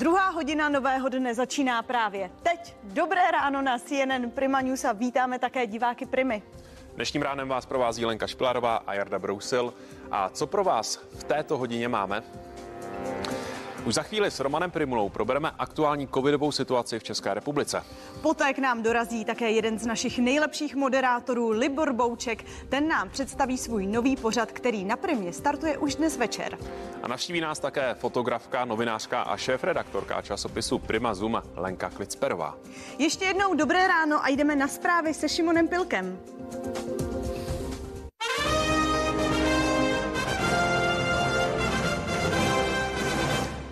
Druhá hodina nového dne začíná právě teď. Dobré ráno na CNN Prima News a vítáme také diváky Primy. Dnešním ránem vás provází Lenka Špilárová a Jarda Brousil. A co pro vás v této hodině máme? Už za chvíli s Romanem Primulou probereme aktuální covidovou situaci v České republice. Poté k nám dorazí také jeden z našich nejlepších moderátorů, Libor Bouček. Ten nám představí svůj nový pořad, který na Primě startuje už dnes večer. A navštíví nás také fotografka, novinářka a šéf-redaktorka časopisu Prima Zoom Lenka Klicperová. Ještě jednou dobré ráno a jdeme na zprávy se Šimonem Pilkem.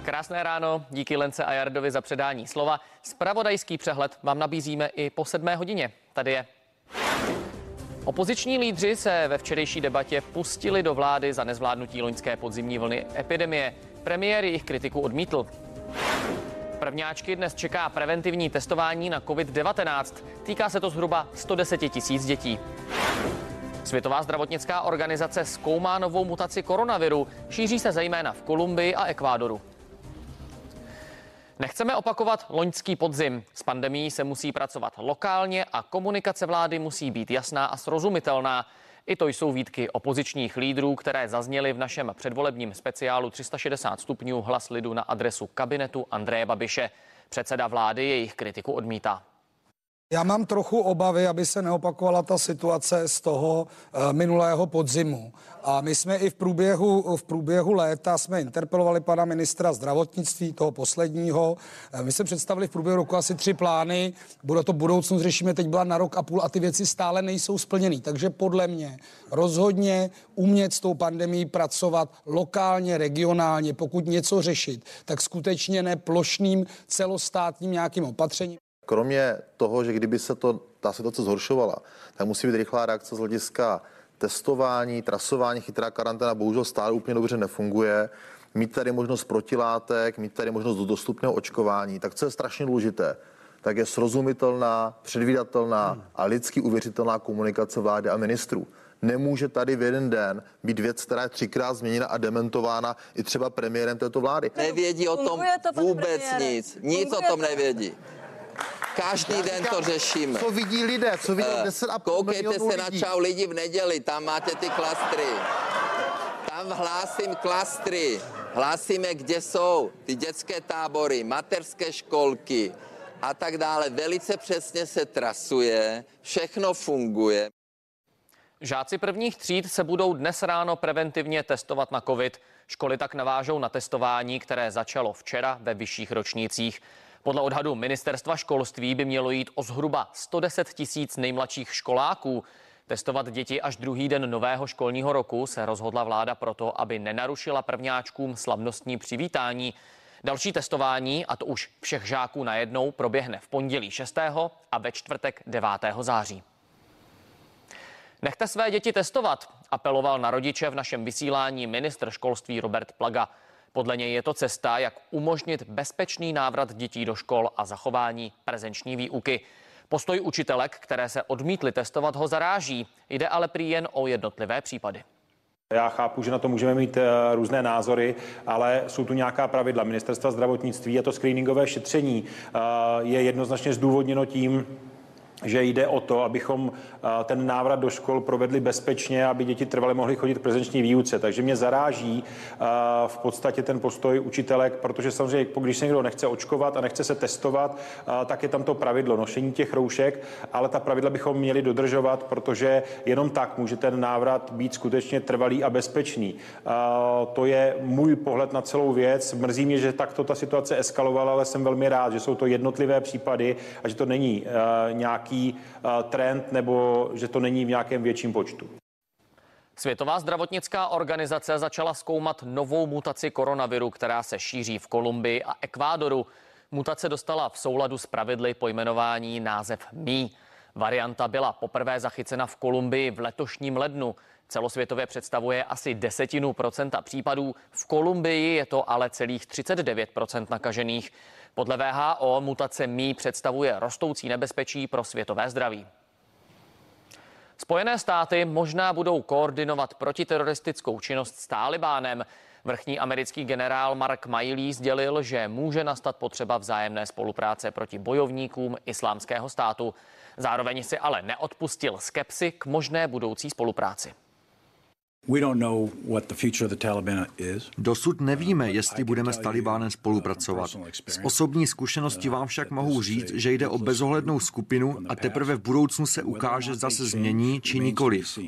Krásné ráno, díky Lence a Jardovi za předání slova. Spravodajský přehled vám nabízíme i po sedmé hodině. Tady je. Opoziční lídři se ve včerejší debatě pustili do vlády za nezvládnutí loňské podzimní vlny epidemie. Premiér jejich kritiku odmítl. Prvňáčky dnes čeká preventivní testování na COVID-19. Týká se to zhruba 110 tisíc dětí. Světová zdravotnická organizace zkoumá novou mutaci koronaviru. Šíří se zejména v Kolumbii a Ekvádoru. Nechceme opakovat loňský podzim. S pandemí se musí pracovat lokálně a komunikace vlády musí být jasná a srozumitelná. I to jsou výtky opozičních lídrů, které zazněly v našem předvolebním speciálu 360 stupňů hlas lidu na adresu kabinetu Andreje Babiše. Předseda vlády jejich kritiku odmítá. Já mám trochu obavy, aby se neopakovala ta situace z toho uh, minulého podzimu. A my jsme i v průběhu, v průběhu léta jsme interpelovali pana ministra zdravotnictví, toho posledního. Uh, my jsme představili v průběhu roku asi tři plány. Bude to budoucnost, řešíme teď byla na rok a půl a ty věci stále nejsou splněny. Takže podle mě rozhodně umět s tou pandemí pracovat lokálně, regionálně, pokud něco řešit, tak skutečně ne plošným celostátním nějakým opatřením kromě toho, že kdyby se to, ta situace zhoršovala, tak musí být rychlá reakce z hlediska testování, trasování, chytrá karanténa bohužel stále úplně dobře nefunguje. Mít tady možnost protilátek, mít tady možnost dostupného očkování, tak co je strašně důležité, tak je srozumitelná, předvídatelná a lidsky uvěřitelná komunikace vlády a ministrů. Nemůže tady v jeden den být věc, která je třikrát změněna a dementována i třeba premiérem této vlády. Nevědí o tom to, vůbec nic. Nic o tom nevědí. Každý den to řešíme. Co vidí lidé, co vidí uh, 10 a Koukejte se lidí. na čau lidi v neděli, tam máte ty klastry. Tam hlásím klastry. Hlásíme, kde jsou ty dětské tábory, materské školky a tak dále. Velice přesně se trasuje, všechno funguje. Žáci prvních tříd se budou dnes ráno preventivně testovat na COVID. Školy tak navážou na testování, které začalo včera ve vyšších ročnících. Podle odhadu ministerstva školství by mělo jít o zhruba 110 tisíc nejmladších školáků. Testovat děti až druhý den nového školního roku se rozhodla vláda proto, aby nenarušila prvňáčkům slavnostní přivítání. Další testování, a to už všech žáků najednou, proběhne v pondělí 6. a ve čtvrtek 9. září. Nechte své děti testovat, apeloval na rodiče v našem vysílání ministr školství Robert Plaga. Podle něj je to cesta, jak umožnit bezpečný návrat dětí do škol a zachování prezenční výuky. Postoj učitelek, které se odmítly testovat, ho zaráží. Jde ale prý jen o jednotlivé případy. Já chápu, že na to můžeme mít eh, různé názory, ale jsou tu nějaká pravidla. Ministerstva zdravotnictví a to screeningové šetření eh, je jednoznačně zdůvodněno tím, že jde o to, abychom eh, ten návrat do škol provedli bezpečně, aby děti trvale mohly chodit k prezenční výuce. Takže mě zaráží eh, v podstatě ten postoj učitelek, protože samozřejmě, když se někdo nechce očkovat a nechce se testovat, eh, tak je tam to pravidlo nošení těch roušek, ale ta pravidla bychom měli dodržovat, protože jenom tak může ten návrat být skutečně trvalý a bezpečný. To je můj pohled na celou věc. Mrzí mě, že takto ta situace eskalovala, ale jsem velmi rád, že jsou to jednotlivé případy a že to není nějaký nějaký eh, trend nebo že to není v nějakém větším počtu. Světová zdravotnická organizace začala zkoumat novou mutaci koronaviru, která se šíří v Kolumbii a Ekvádoru. Mutace dostala v souladu s pravidly pojmenování název Mí. Varianta byla poprvé zachycena v Kolumbii v letošním lednu. Celosvětově představuje asi desetinu procenta případů. V Kolumbii je to ale celých 39% nakažených. Podle VHO mutace mí představuje rostoucí nebezpečí pro světové zdraví. Spojené státy možná budou koordinovat protiteroristickou činnost s Talibánem. Vrchní americký generál Mark Miley sdělil, že může nastat potřeba vzájemné spolupráce proti bojovníkům islámského státu. Zároveň si ale neodpustil skepsy k možné budoucí spolupráci. Dosud nevíme, jestli budeme s Talibánem spolupracovat. Z osobní zkušenosti vám však mohu říct, že jde o bezohlednou skupinu a teprve v budoucnu se ukáže, zda se změní či nikoliv.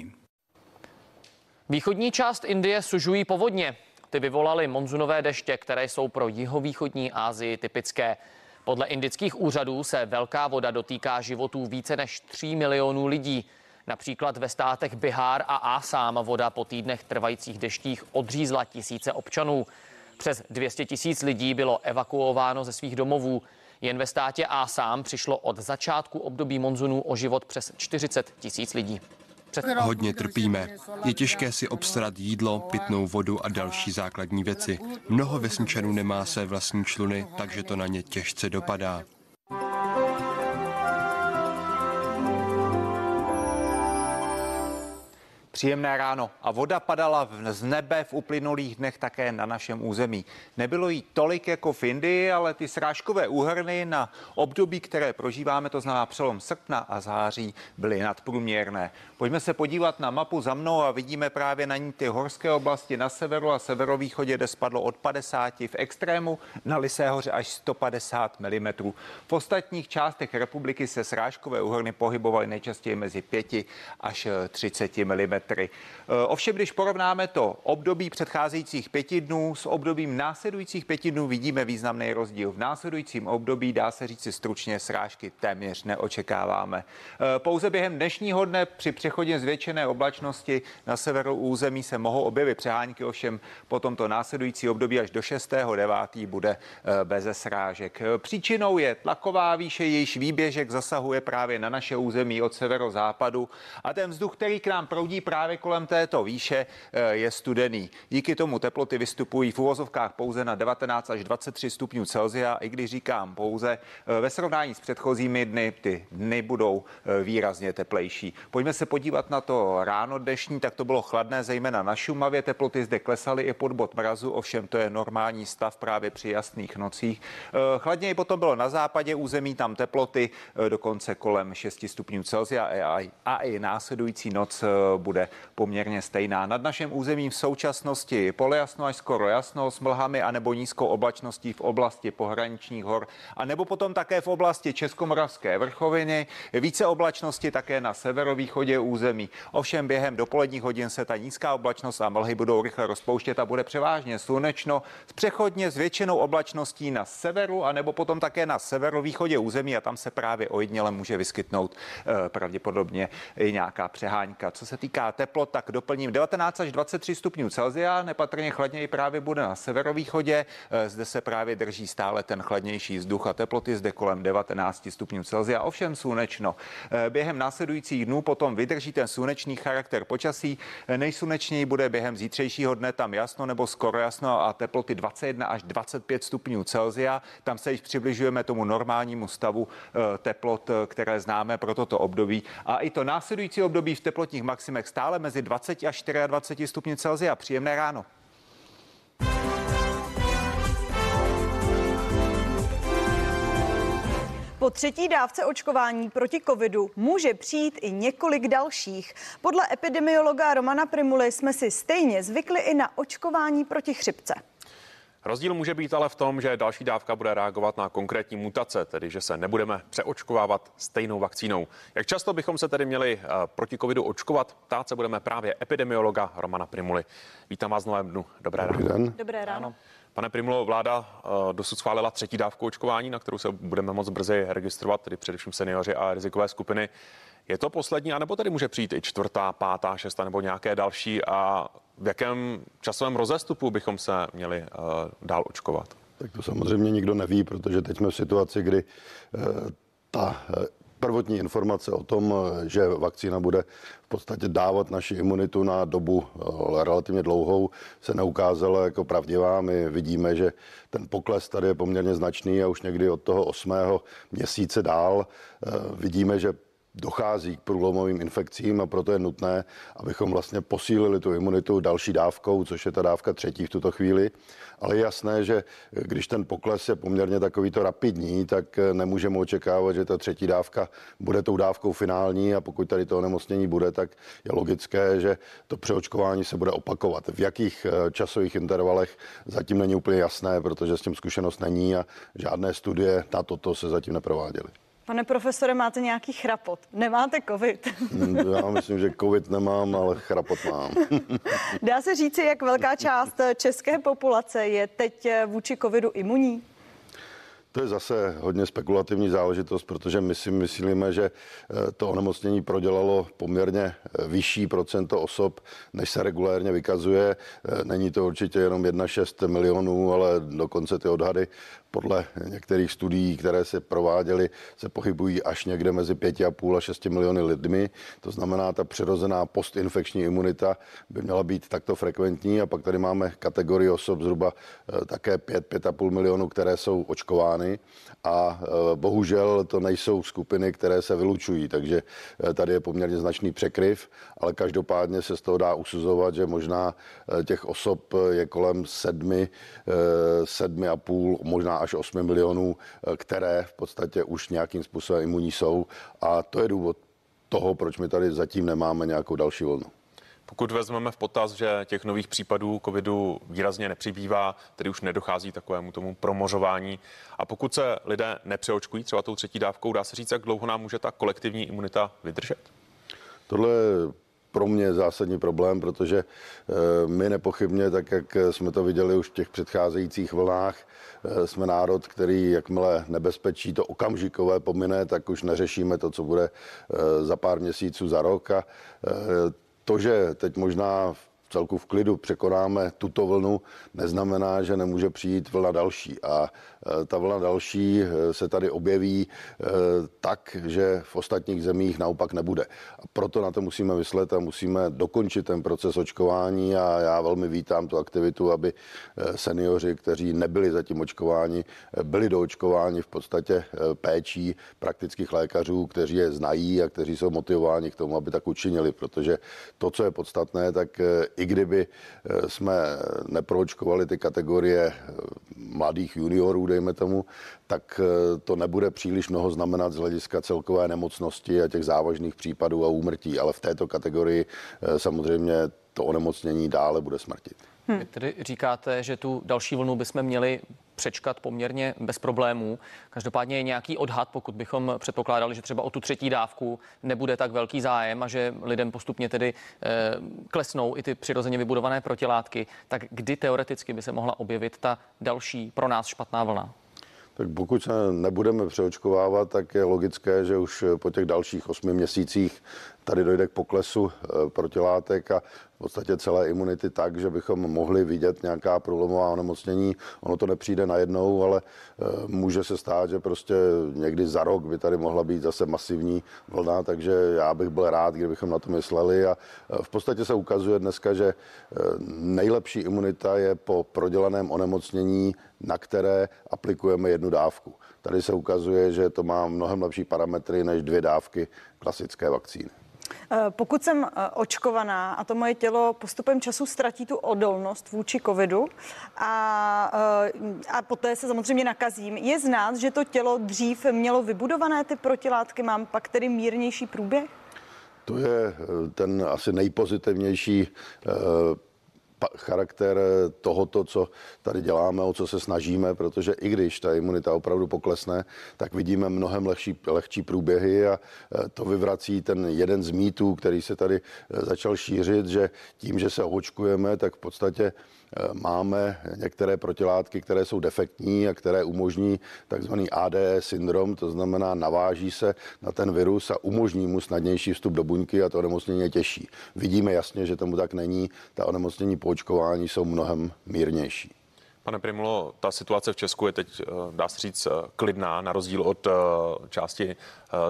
Východní část Indie sužují povodně. Ty vyvolaly monzunové deště, které jsou pro jihovýchodní Asii typické. Podle indických úřadů se velká voda dotýká životů více než 3 milionů lidí. Například ve státech Bihar a Asám voda po týdnech trvajících deštích odřízla tisíce občanů. Přes 200 tisíc lidí bylo evakuováno ze svých domovů. Jen ve státě Asám přišlo od začátku období monzunů o život přes 40 tisíc lidí. Hodně trpíme. Je těžké si obstarat jídlo, pitnou vodu a další základní věci. Mnoho vesničanů nemá své vlastní čluny, takže to na ně těžce dopadá. Příjemné ráno a voda padala z nebe v uplynulých dnech také na našem území. Nebylo jí tolik jako v Indii, ale ty srážkové úhrny na období, které prožíváme, to znamená přelom srpna a září, byly nadprůměrné. Pojďme se podívat na mapu za mnou a vidíme právě na ní ty horské oblasti na severu a severovýchodě, kde spadlo od 50 v extrému, na Lisé hoře až 150 mm. V ostatních částech republiky se srážkové úhrny pohybovaly nejčastěji mezi 5 až 30 mm. Ovšem, když porovnáme to období předcházejících pěti dnů s obdobím následujících pěti dnů, vidíme významný rozdíl. V následujícím období, dá se říci stručně, srážky téměř neočekáváme. Pouze během dnešního dne při přechodě zvětšené oblačnosti na severu území se mohou objevit přehánky, ovšem po tomto následující období až do 6.9. bude bez srážek. Příčinou je tlaková výše, jejíž výběžek zasahuje právě na naše území od severozápadu a ten vzduch, který k nám proudí právě kolem této výše, je studený. Díky tomu teploty vystupují v uvozovkách pouze na 19 až 23 stupňů Celsia, i když říkám pouze, ve srovnání s předchozími dny, ty dny budou výrazně teplejší. Pojďme se podívat na to ráno dnešní, tak to bylo chladné, zejména na Šumavě. Teploty zde klesaly i pod bod mrazu, ovšem to je normální stav právě při jasných nocích. Chladněji potom bylo na západě území, tam teploty dokonce kolem 6 stupňů Celsia a i následující noc bude poměrně stejná. Nad naším územím v současnosti polojasno až skoro jasno s mlhami anebo nízkou oblačností v oblasti pohraničních hor a nebo potom také v oblasti Českomoravské vrchoviny. Více oblačnosti také na severovýchodě území. Ovšem během dopoledních hodin se ta nízká oblačnost a mlhy budou rychle rozpouštět a bude převážně slunečno s přechodně zvětšenou oblačností na severu a nebo potom také na severovýchodě území a tam se právě ojedněle může vyskytnout eh, pravděpodobně i nějaká přehánka. Co se týká teplot, tak doplním 19 až 23 stupňů Celsia, nepatrně chladněji právě bude na severovýchodě. Eh, zde se právě drží stále ten chladnější vzduch a teploty zde kolem 19 stupňů Celsia, ovšem slunečno. Eh, během následujících dnů potom vydrží ten slunečný charakter počasí. Eh, nejslunečněji bude během zítřejšího dne tam jasno nebo skoro jasno a teploty 21 až 25 stupňů Celsia. Tam se již přibližujeme tomu normálnímu stavu teplot, které známe pro toto období. A i to následující období v teplotních maximech stále mezi 20 až 24 stupňů Celsia. Příjemné ráno. Po třetí dávce očkování proti covidu může přijít i několik dalších. Podle epidemiologa Romana Primuly jsme si stejně zvykli i na očkování proti chřipce. Rozdíl může být ale v tom, že další dávka bude reagovat na konkrétní mutace, tedy že se nebudeme přeočkovávat stejnou vakcínou. Jak často bychom se tedy měli proti covidu očkovat, ptát se budeme právě epidemiologa Romana Primuly. Vítám vás v novém dnu. Dobré Dobrý ráno. den. Dobré ráno. Pane Primulo, vláda dosud schválila třetí dávku očkování, na kterou se budeme moc brzy registrovat, tedy především seniori a rizikové skupiny. Je to poslední, anebo tady může přijít i čtvrtá, pátá, šestá nebo nějaké další a v jakém časovém rozestupu bychom se měli uh, dál očkovat? Tak to samozřejmě nikdo neví, protože teď jsme v situaci, kdy uh, ta prvotní informace o tom, že vakcína bude v podstatě dávat naši imunitu na dobu relativně dlouhou, se neukázala jako pravdivá. My vidíme, že ten pokles tady je poměrně značný a už někdy od toho osmého měsíce dál vidíme, že dochází k průlomovým infekcím a proto je nutné, abychom vlastně posílili tu imunitu další dávkou, což je ta dávka třetí v tuto chvíli. Ale je jasné, že když ten pokles je poměrně takovýto rapidní, tak nemůžeme očekávat, že ta třetí dávka bude tou dávkou finální a pokud tady to onemocnění bude, tak je logické, že to přeočkování se bude opakovat. V jakých eh, časových intervalech zatím není úplně jasné, protože s tím zkušenost není a žádné studie na toto se zatím neprováděly. Pane profesore, máte nějaký chrapot? Nemáte covid? Hmm, já myslím, že covid nemám, ale chrapot mám. Dá se říci, jak velká část české populace je teď vůči covidu imunní? To je zase hodně spekulativní záležitost, protože my si myslíme, že eh, to onemocnění prodělalo poměrně eh, vyšší procento osob, než se regulérně vykazuje. Eh, není to určitě jenom 1,6 milionů, ale dokonce ty odhady podle některých studií, které se prováděly, se pohybují až někde mezi 5,5 a 6 miliony lidmi. To znamená, ta přirozená postinfekční imunita by měla být takto frekventní. A pak tady máme kategorii osob zhruba také 5-5,5 milionů, které jsou očkovány. A bohužel to nejsou skupiny, které se vylučují, takže tady je poměrně značný překryv, ale každopádně se z toho dá usuzovat, že možná těch osob je kolem sedmi, sedmi a půl, možná až 8 milionů, které v podstatě už nějakým způsobem imunní jsou a to je důvod toho, proč my tady zatím nemáme nějakou další vlnu. Pokud vezmeme v potaz, že těch nových případů covidu výrazně nepřibývá, tedy už nedochází takovému tomu promořování a pokud se lidé nepřeočkují třeba tou třetí dávkou, dá se říct, jak dlouho nám může ta kolektivní imunita vydržet? Tohle pro mě zásadní problém, protože eh, my nepochybně, tak jak jsme to viděli už v těch předcházejících vlnách, eh, jsme národ, který jakmile nebezpečí to okamžikové pomine, tak už neřešíme to, co bude eh, za pár měsíců, za rok. A to, že teď možná v celku v klidu překonáme tuto vlnu, neznamená, že nemůže přijít vlna další. A e, ta vlna další e, se tady objeví e, tak, že v ostatních zemích naopak nebude. A proto na to musíme myslet a musíme dokončit ten proces očkování a já velmi vítám tu aktivitu, aby seniori, kteří nebyli zatím očkováni, byli doočkováni v podstatě péčí praktických lékařů, kteří je znají a kteří jsou motivováni k tomu, aby tak učinili, protože to, co je podstatné, tak i kdyby eh, jsme neproočkovali ty kategorie eh, mladých juniorů, dejme tomu, tak eh, to nebude příliš mnoho znamenat z hlediska celkové nemocnosti a těch závažných případů a úmrtí, ale v této kategorii samozřejmě to onemocnění dále bude smrtit. Hmm. Vy tedy říkáte, že tu další vlnu bychom měli přečkat poměrně bez problémů. Každopádně je nějaký odhad, pokud bychom předpokládali, že třeba o tu třetí dávku nebude tak velký zájem a že lidem postupně tedy eh, klesnou i ty přirozeně vybudované protilátky, tak kdy teoreticky by se mohla objevit ta další pro nás špatná vlna? Tak pokud se nebudeme přeočkovávat, tak je logické, že už po těch dalších osmi měsících tady dojde k poklesu eh, protilátek a v podstatě celé imunity tak, že bychom mohli vidět nějaká průlomová onemocnění. Ono to nepřijde najednou, ale eh, může se stát, že prostě někdy za rok by tady mohla být zase masivní vlna, takže já bych byl rád, kdybychom na to mysleli a eh, v podstatě se ukazuje dneska, že nejlepší imunita je po prodělaném onemocnění, na které aplikujeme jednu dávku. Tady se ukazuje, že to má mnohem lepší parametry než dvě dávky klasické vakcíny. Eh, pokud jsem eh, očkovaná a to moje tělo postupem času ztratí tu odolnost vůči covidu a, eh, a poté se samozřejmě nakazím, je znát, že to tělo dřív mělo vybudované ty protilátky, mám pak tedy mírnější průběh? To je ten asi nejpozitivnější charakter tohoto, co tady děláme, o co se snažíme, protože i když ta imunita opravdu poklesne, tak vidíme mnohem lehčí, lehčí průběhy a e, to vyvrací ten jeden z mýtů, který se tady e, začal šířit, že tím, že se očkujeme, tak v podstatě Eh, máme některé protilátky, které jsou defektní a které umožní takzvaný ADE syndrom, to znamená naváží se na ten virus a umožní mu snadnější vstup do buňky a to onemocnění je těžší. Vidíme jasně, že tomu tak není. Ta onemocnění po očkování jsou mnohem mírnější. Pane Primulo, ta situace v Česku je teď, eh, dá se říct, eh, klidná, na rozdíl od eh, části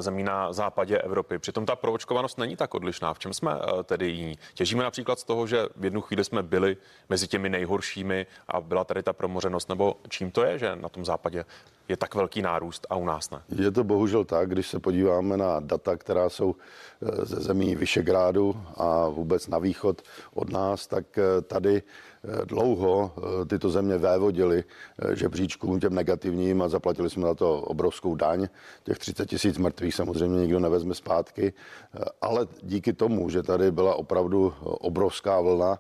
zemí na západě Evropy. Přitom ta proočkovanost není tak odlišná. V čem jsme tedy jiní? Těžíme například z toho, že v jednu chvíli jsme byli mezi těmi nejhoršími a byla tady ta promořenost, nebo čím to je, že na tom západě je tak velký nárůst a u nás ne? Je to bohužel tak, když se podíváme na data, která jsou eh, ze zemí Vyšegrádu a vůbec na východ od nás, tak eh, tady Eh, dlouho tyto země vévodily žebříčkům těm negativním a zaplatili jsme na to obrovskou daň. Těch 30 tisíc mrtvých samozřejmě nikdo nevezme zpátky, ale díky tomu, že tady byla opravdu obrovská vlna,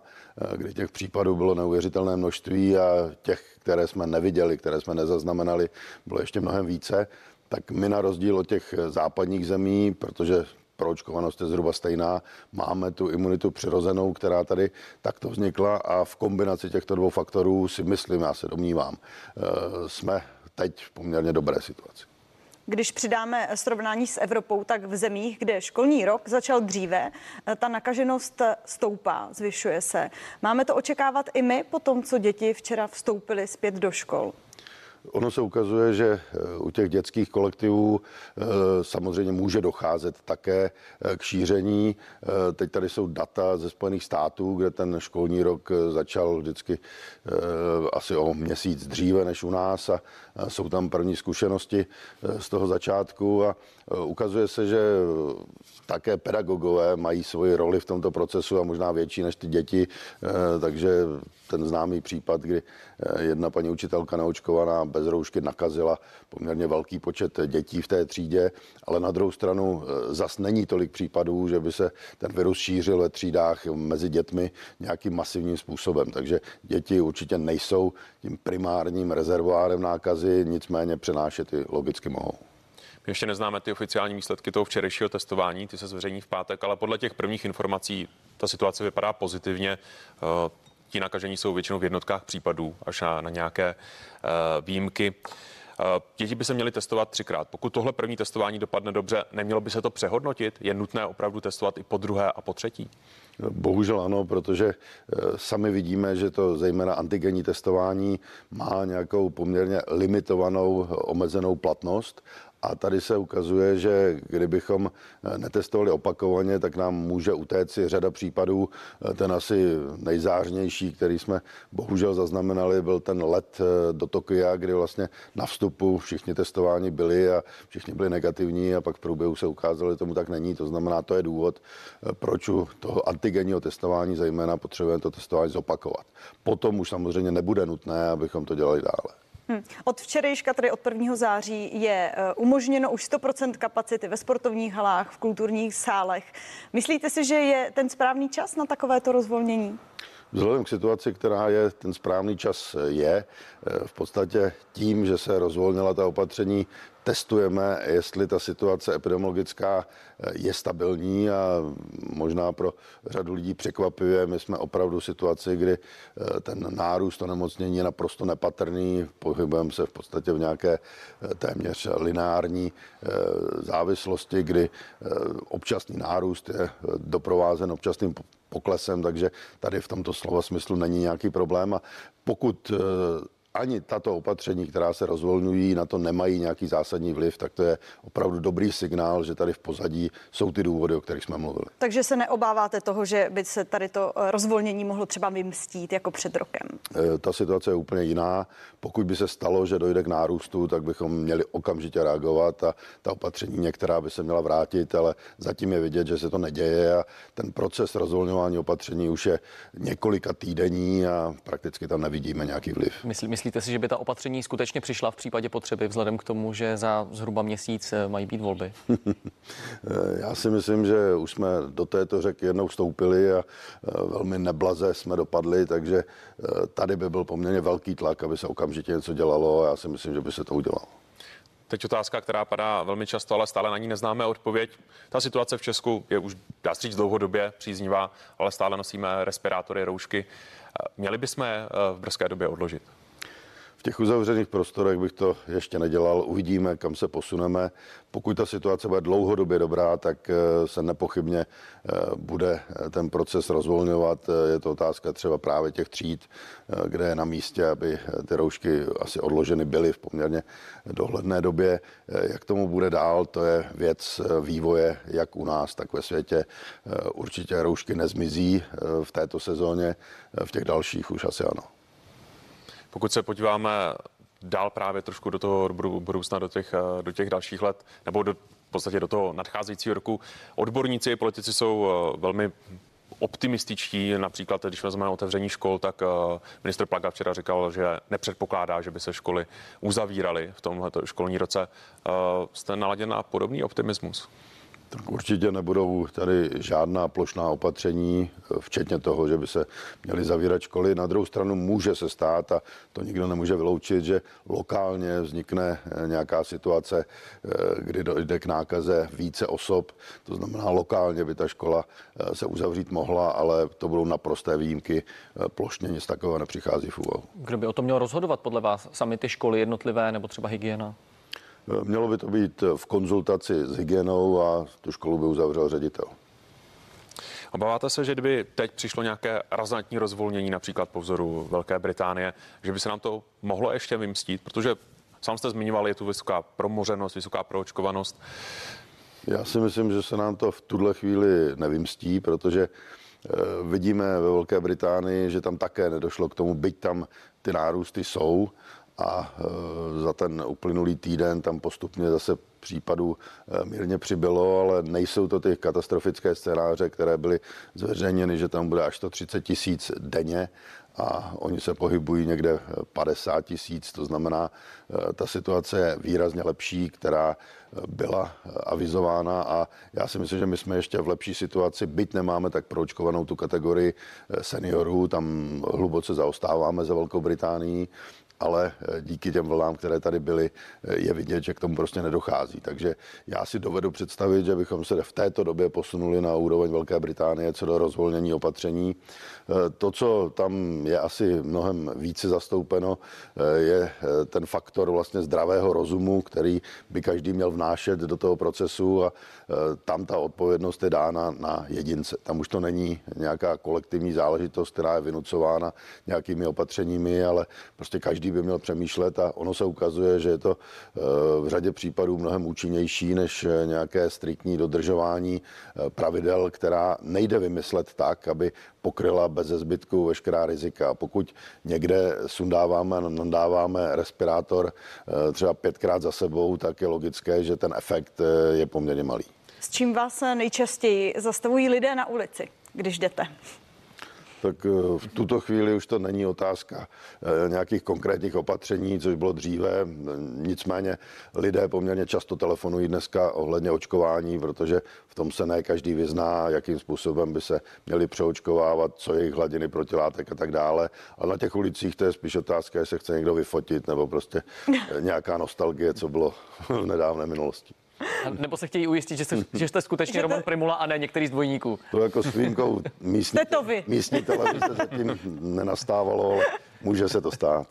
kdy těch případů bylo neuvěřitelné množství a těch, které jsme neviděli, které jsme nezaznamenali, bylo ještě mnohem více, tak my na rozdíl od těch západních zemí, protože proočkovanost je zhruba stejná. Máme tu imunitu přirozenou, která tady takto vznikla a v kombinaci těchto dvou faktorů si myslím, já se domnívám, eh, jsme teď v poměrně dobré situaci. Když přidáme srovnání s Evropou, tak v zemích, kde školní rok začal dříve, eh, ta nakaženost stoupá, zvyšuje se. Máme to očekávat i my po tom, co děti včera vstoupily zpět do škol? Ono se ukazuje, že eh, u těch dětských kolektivů eh, samozřejmě může docházet také eh, k šíření. Teď tady jsou data ze Spojených států, kde ten školní rok začal vždycky asi o měsíc dříve než u nás a jsou tam první zkušenosti z toho začátku a ukazuje se, že také pedagogové mají svoji roli v tomto procesu a možná větší než ty děti, takže ten známý případ, kdy jedna paní učitelka neočkovaná bez roušky nakazila poměrně velký počet dětí v té třídě, ale na druhou stranu eh, zas není tolik případů, že by se ten virus šířil ve třídách mezi dětmi nějakým masivním způsobem. Takže děti určitě nejsou tím primárním rezervoárem nákazy, nicméně přenášet i logicky mohou. My ještě neznáme ty oficiální výsledky toho včerejšího testování, ty se zveřejní v pátek, ale podle těch prvních informací ta situace vypadá pozitivně. Eh, ti nakažení jsou většinou v jednotkách případů, až na, na nějaké uh, výjimky. Uh, děti by se měly testovat třikrát. Pokud tohle první testování dopadne dobře, nemělo by se to přehodnotit? Je nutné opravdu testovat i po druhé a po třetí? Bohužel ano, protože eh, sami vidíme, že to zejména antigenní testování má nějakou poměrně limitovanou, omezenou platnost a tady se ukazuje, že kdybychom eh, netestovali opakovaně, tak nám může utéct si řada případů. Eh, ten asi nejzářnější, který jsme bohužel zaznamenali, byl ten let eh, do Tokia, kdy vlastně na vstupu všichni testováni byli a všichni byli negativní a pak v průběhu se ukázalo, že tomu tak není. To znamená, to je důvod, proč u toho antigenního testování zejména potřebujeme to testování zopakovat. Potom už samozřejmě nebude nutné, abychom to dělali dále. Hmm. Od včerejška, tedy od 1. září, je eh, umožněno už 100% kapacity ve sportovních halách, v kulturních sálech. Myslíte si, že je ten správný čas na takovéto rozvolnění? Vzhledem k situaci, která je, ten správný čas je. Eh, v podstatě tím, že se rozvolnila ta opatření, testujeme, jestli ta situace epidemiologická eh, je stabilní a možná pro řadu lidí překvapivě. My jsme opravdu v situaci, kdy eh, ten nárůst onemocnění je naprosto nepatrný. Pohybujeme se v podstatě v nějaké téměř lineární závislosti, kdy občasný nárůst je doprovázen občasným poklesem, takže tady v tomto slova smyslu není nějaký problém. A pokud eh, ani tato opatření, která se rozvolňují, na to nemají nějaký zásadní vliv, tak to je opravdu dobrý signál, že tady v pozadí jsou ty důvody, o kterých jsme mluvili. Takže se neobáváte toho, že by se tady to eh, rozvolnění mohlo třeba vymstít jako před rokem? Eh, ta situace je úplně jiná. Pokud by se stalo, že dojde k nárůstu, tak bychom měli okamžitě reagovat a ta opatření některá by se měla vrátit, ale zatím je vidět, že se to neděje a ten proces rozvolňování opatření už je několika týdení a prakticky tam nevidíme nějaký vliv. Myslím, Myslíte si, že by ta opatření skutečně přišla v případě potřeby, vzhledem k tomu, že za zhruba měsíc eh, mají být volby? Já si myslím, že už jsme do této řeky jednou vstoupili a eh, velmi neblaze jsme dopadli, takže eh, tady by byl poměrně velký tlak, aby se okamžitě něco dělalo a já si myslím, že by se to udělalo. Teď otázka, která padá velmi často, ale stále na ní neznáme odpověď. Ta situace v Česku je už, dá se říct, dlouhodobě příznivá, ale stále nosíme respirátory, roušky. Měli bychom v brzké době odložit? V těch uzavřených prostorech bych to ještě nedělal. Uvidíme, kam se posuneme. Pokud ta situace bude dlouhodobě dobrá, tak eh, se nepochybně eh, bude eh, ten proces rozvolňovat. Je to otázka třeba právě těch tříd, kde je na místě, aby ty roušky asi odloženy byly v poměrně dohledné době. Jak tomu bude dál, to je věc vývoje jak u nás, tak ve světě. Určitě roušky nezmizí v této sezóně, v těch dalších už asi ano. Pokud se podíváme dál právě trošku do toho budoucna, do těch, eh, do těch dalších let, nebo do, v podstatě do toho nadcházejícího roku. Odborníci i politici jsou velmi optimističtí. Například, když vezmeme otevření škol, tak minister Plaga včera říkal, že nepředpokládá, že by se školy uzavíraly v tomhle školní roce. Jste naladěn na podobný optimismus? Tak určitě nebudou tady žádná plošná opatření, včetně toho, že by se měly zavírat školy. Na druhou stranu může se stát, a to nikdo nemůže vyloučit, že lokálně vznikne eh, nějaká situace, eh, kdy dojde k nákaze více osob. To znamená, lokálně by ta škola eh, se uzavřít mohla, ale to budou naprosté výjimky. Plošně nic takového nepřichází v úvahu. Kdo by o tom měl rozhodovat podle vás? Sami ty školy jednotlivé nebo třeba hygiena? Mělo by to být v konzultaci s hygienou a tu školu by uzavřel ředitel. Obáváte se, že kdyby teď přišlo nějaké razantní rozvolnění, například po vzoru Velké Británie, že by se nám to mohlo ještě vymstít, protože sám jste zmiňoval, je tu vysoká promořenost, vysoká proočkovanost. Já si myslím, že se nám to v tuhle chvíli nevymstí, protože eh, vidíme ve Velké Británii, že tam také nedošlo k tomu, byť tam ty nárůsty jsou, a e, za ten uplynulý týden tam postupně zase případů e, mírně přibylo, ale nejsou to ty katastrofické scénáře, které byly zveřejněny, že tam bude až 130 tisíc denně a oni se pohybují někde 50 tisíc, to znamená, e, ta situace je výrazně lepší, která byla avizována. A já si myslím, že my jsme ještě v lepší situaci, byť nemáme tak proočkovanou tu kategorii seniorů, tam hluboce zaostáváme za Velkou Británií, ale eh, díky těm vlnám, které tady byly, eh, je vidět, že k tomu prostě nedochází. Takže já si dovedu představit, že bychom se v této době posunuli na úroveň Velké Británie co do rozvolnění opatření. Eh, to, co tam je asi mnohem více zastoupeno, je ten faktor vlastně zdravého rozumu, který by každý měl vnášet do toho procesu a tam ta odpovědnost je dána na jedince. Tam už to není nějaká kolektivní záležitost, která je vynucována nějakými opatřeními, ale prostě každý by měl přemýšlet a ono se ukazuje, že je to eh, v řadě případů mnohem účinnější než eh, nějaké striktní dodržování eh, pravidel, která nejde vymyslet tak, aby pokryla bez zbytku veškerá rizika. Pokud někde sundáváme nadáváme respirátor třeba pětkrát za sebou, tak je logické, že ten efekt je poměrně malý. S čím vás nejčastěji zastavují lidé na ulici, když jdete? Tak eh, v tuto chvíli už to není otázka eh, nějakých konkrétních opatření, což bylo dříve. Nicméně lidé poměrně často telefonují dneska ohledně očkování, protože v tom se ne každý vyzná, jakým způsobem by se měli přeočkovávat, co je jejich hladiny protilátek a tak dále. A na těch ulicích to je spíš otázka, jestli chce někdo vyfotit nebo prostě eh, nějaká nostalgie, co bylo v nedávné minulosti. Nebo se chtějí ujistit, že, jste, že jste skutečně že Roman Primula a ne některý z dvojníků. To jako s výjimkou místní, místní televize zatím nenastávalo, ale může se to stát.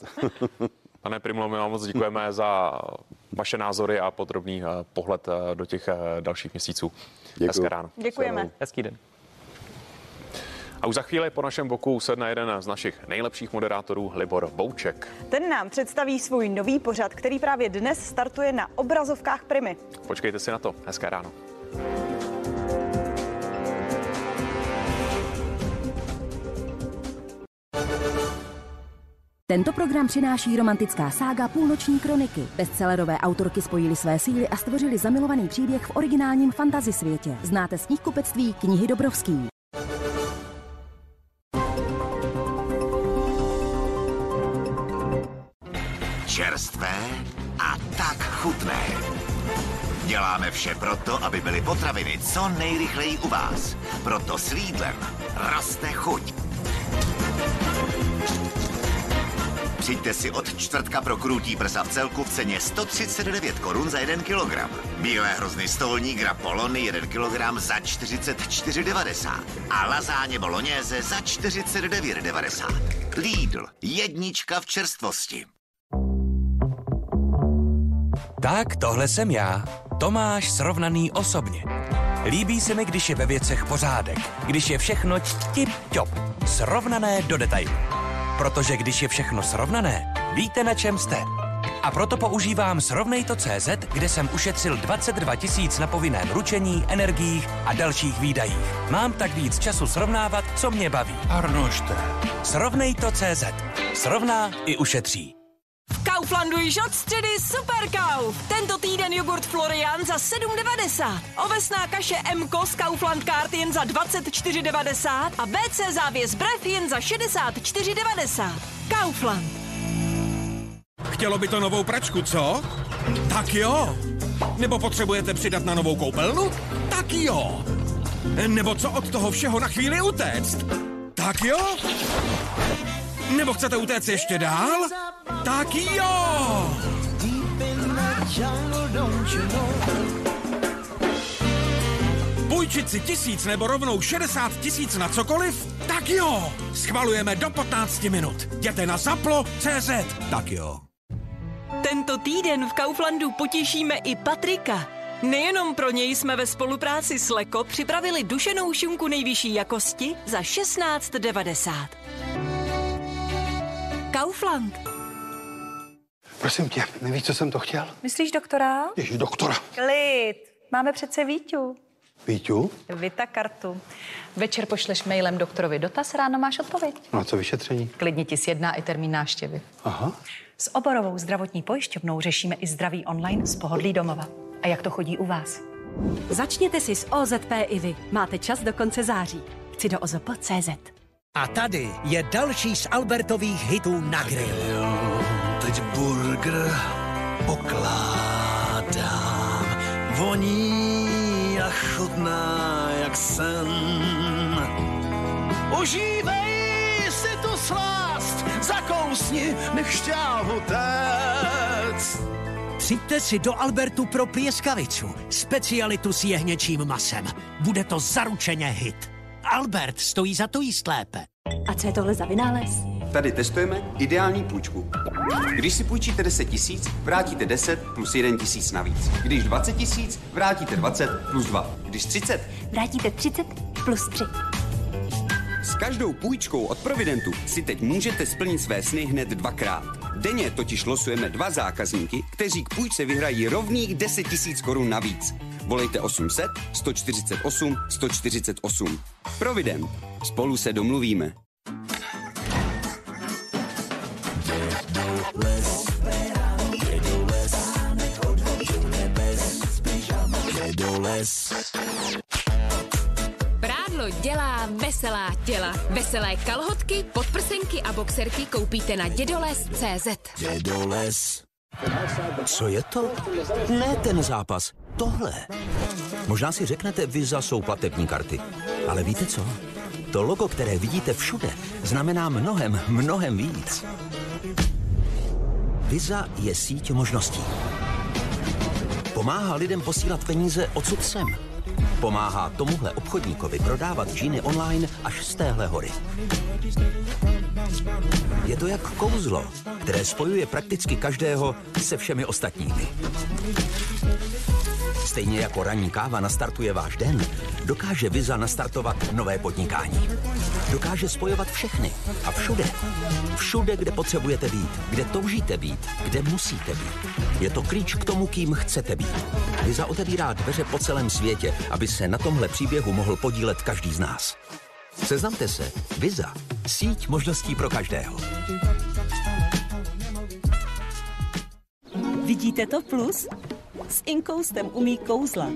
Pane Primulo, my vám moc děkujeme za vaše názory a podrobný eh, pohled eh, do těch eh, dalších měsíců. Děkuji. Hezké ráno. Děkujeme. Hezký den. A už za chvíli po našem boku sedne jeden z našich nejlepších moderátorů, Libor Bouček. Ten nám představí svůj nový pořad, který právě dnes startuje na obrazovkách Primy. Počkejte si na to. Hezké ráno. Tento program přináší romantická sága Půlnoční kroniky. Bestsellerové autorky spojili své síly a stvořili zamilovaný příběh v originálním fantasy světě. Znáte z knihkupectví knihy Dobrovský. Vše proto, aby byly potraviny co nejrychleji u vás. Proto s Lidlem roste chuť. Přijďte si od čtvrtka pro krutí prsa v celku v ceně 139 korun za 1 kg. Bílé hrozny stolní gra polony 1 kg za 44,90 a lazáně bolognese za 49,90. Lidl, jednička v čerstvosti. Tak tohle jsem já, Tomáš srovnaný osobně. Líbí se mi, když je ve věcech pořádek, když je všechno tip-top, srovnané do detailu. Protože když je všechno srovnané, víte na čem jste. A proto používám Srovnejto.cz, kde jsem ušetřil 22 tisíc na povinném ručení, energiích a dalších výdajích. Mám tak víc času srovnávat, co mě baví. Arnošte. Srovnejto.cz. Srovná i ušetří. Kauflandu již od středy Superkauf. Tento týden jogurt Florian za 7,90. Ovesná kaše Mko z Kaufland Card jen za 24,90 a BC závěs brev jen za 64,90. Kaufland. Chtělo by to novou pračku, co? Tak jo. Nebo potřebujete přidat na novou koupelnu? Tak jo. Nebo co od toho všeho na chvíli utéct? Tak jo. Nebo chcete utéct ještě dál? Tak jo. Půjčit si tisíc nebo rovnou 60 tisíc na cokoliv? Tak jo. Schvalujeme do 15 minut. Jděte na zaplo.cz. Tak jo. Tento týden v Kauflandu potěšíme i Patrika. Nejenom pro něj jsme ve spolupráci s Leko připravili dušenou šunku nejvyšší jakosti za 16,90. Kaufland. Prosím tě, nevíš, co jsem to chtěl? Myslíš doktora? Ježíš, doktora. Klid. Máme přece Víťu. Víťu? Vita kartu. Večer pošleš mailem doktorovi dotaz, ráno máš odpověď. No a co vyšetření? Klidně ti sjedná i termín návštěvy. Aha. S oborovou zdravotní pojišťovnou řešíme i zdraví online z pohodlí domova. A jak to chodí u vás? Začněte si s OZP i vy. Máte čas do konce září. Chci do OZP.cz. A tady je další z Albertových hitů na grill. Teď burger pokládám, voní a chutná jak sen. Užívej si tu slást, zakousni, nech šťávu téct. Přijďte si do Albertu pro plieskavicu, specialitu s jehněčím masem. Bude to zaručeně hit. Albert stojí za to jíst lépe. A co je tohle za vynález? Tady testujeme ideální půjčku. Když si půjčíte 10 tisíc, vrátíte 10 plus 1 tisíc navíc. Když 20 tisíc, vrátíte 20 plus 2. Když 30, Vrátíte 30 plus 3. S každou půjčkou od Providentu si teď můžete splnit své sny hned dvakrát. Denně totiž losujeme dva zákazníky, kteří k půjčce vyhrají rovných 10 tisíc korun navíc. Volejte 800 148 148. Provident. Spolu se domluvíme. Prádlo dělá veselá těla. Veselé kalhotky, podprsenky a boxerky koupíte na dědoles.cz. Dědoles. Co je to? Ne ten zápas, tohle. Možná si řeknete, Visa jsou platební karty. Ale víte co? To logo, které vidíte všude, znamená mnohem, mnohem víc. Visa je síť možností. Pomáhá lidem posílat peníze odsud sem. Pomáhá tomuhle obchodníkovi prodávat džíny online až z téhle hory. Je to jak kouzlo, které spojuje prakticky každého se všemi ostatními. Stejně jako ranní káva nastartuje váš den, dokáže Visa nastartovat nové podnikání. Dokáže spojovat všechny a všude. Všude, kde potřebujete být, kde toužíte být, kde musíte být. Je to klíč k tomu, kým chcete být. Visa otevírá dveře po celém světě, aby se na tomhle příběhu mohl podílet každý z nás. Seznamte se. Visa. Síť možností pro každého. Vidíte to plus? S Inkoustem umí kouzla.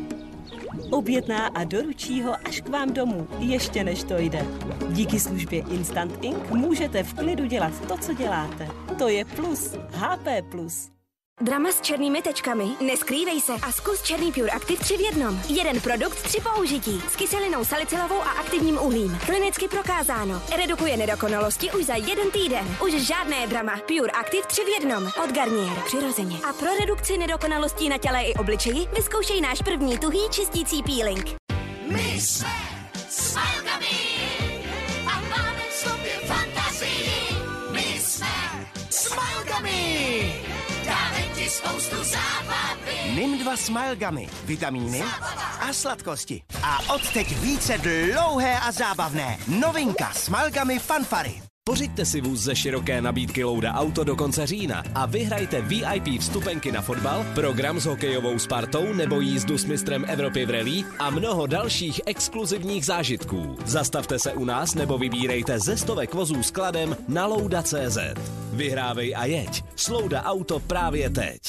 Objedná a doručí ho až k vám domů, ještě než to jde. Díky službě Instant Ink můžete v klidu dělat to, co děláte. To je plus. HP plus. Drama s černými tečkami? Neskrývej se a zkus černý Pure Active 3 v jednom. Jeden produkt, tři použití. S kyselinou salicylovou a aktivním uhlím. Klinicky prokázáno. Redukuje nedokonalosti už za jeden týden. Už žádné drama. Pure Active 3 v jednom. Od Garnier. Přirozeně. A pro redukci nedokonalostí na těle i obličeji vyzkoušej náš první tuhý čistící peeling. My jsme Smilkami spoustu zábavy. NIM 2 Smile Gummy, vitamíny a sladkosti. A odteď více dlouhé a zábavné. Novinka Smile Gummy Fanfary. Pořiďte si vůz ze široké nabídky Louda Auto do konce října a vyhrajte VIP vstupenky na fotbal, program s hokejovou Spartou nebo jízdu s mistrem Evropy v rally a mnoho dalších exkluzivních zážitků. Zastavte se u nás nebo vybírejte ze stovek vozů skladem na louda.cz. Vyhrávej a jeď. S Louda Auto právě teď.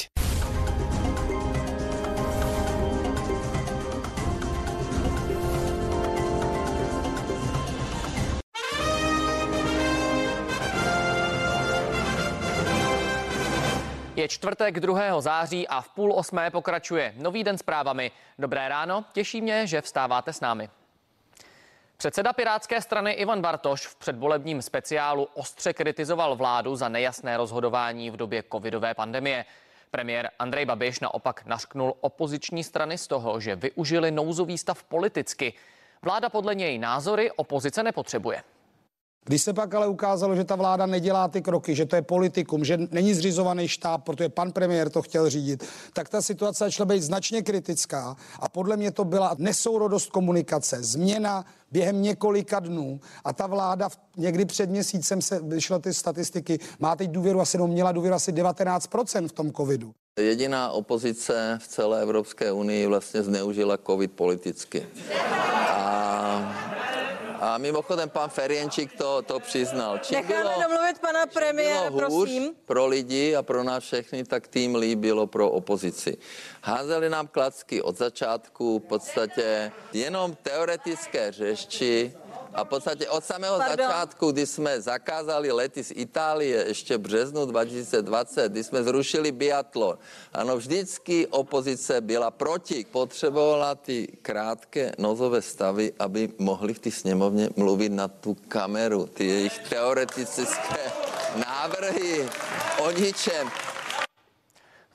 Je čtvrtek 2. září a v půl osmé pokračuje nový den s právami. Dobré ráno, těší mě, že vstáváte s námi. Předseda Pirátské strany Ivan Bartoš v předvolebním speciálu ostře kritizoval vládu za nejasné rozhodování v době covidové pandemie. Premiér Andrej Babiš naopak nařknul opoziční strany z toho, že využili nouzový stav politicky. Vláda podle něj názory opozice nepotřebuje. Když se pak ale ukázalo, že ta vláda nedělá ty kroky, že to je politikum, že není zřizovaný štáb, protože pan premiér to chtěl řídit, tak ta situace začala být značně kritická a podle mě to byla nesourodost komunikace, změna během několika dnů a ta vláda v, někdy před měsícem se vyšlo ty statistiky, má teď důvěru asi, no měla důvěru asi 19% v tom covidu. Jediná opozice v celé Evropské unii vlastně zneužila covid politicky. A a mimochodem pan Ferienčík to, to přiznal. Čím Necháme domluvit pana premiéra, bylo hůř prosím. pro lidi a pro nás všechny, tak tím líp bylo pro opozici. Házeli nám klacky od začátku, v podstatě jenom teoretické řeči, a v podstatě od samého Pardon. začátku, kdy jsme zakázali lety z Itálie ještě v březnu 2020, kdy jsme zrušili biatlon, ano, vždycky opozice byla proti. Potřebovala ty krátké nozové stavy, aby mohli v té sněmovně mluvit na tu kameru, ty jejich teoretické návrhy o ničem.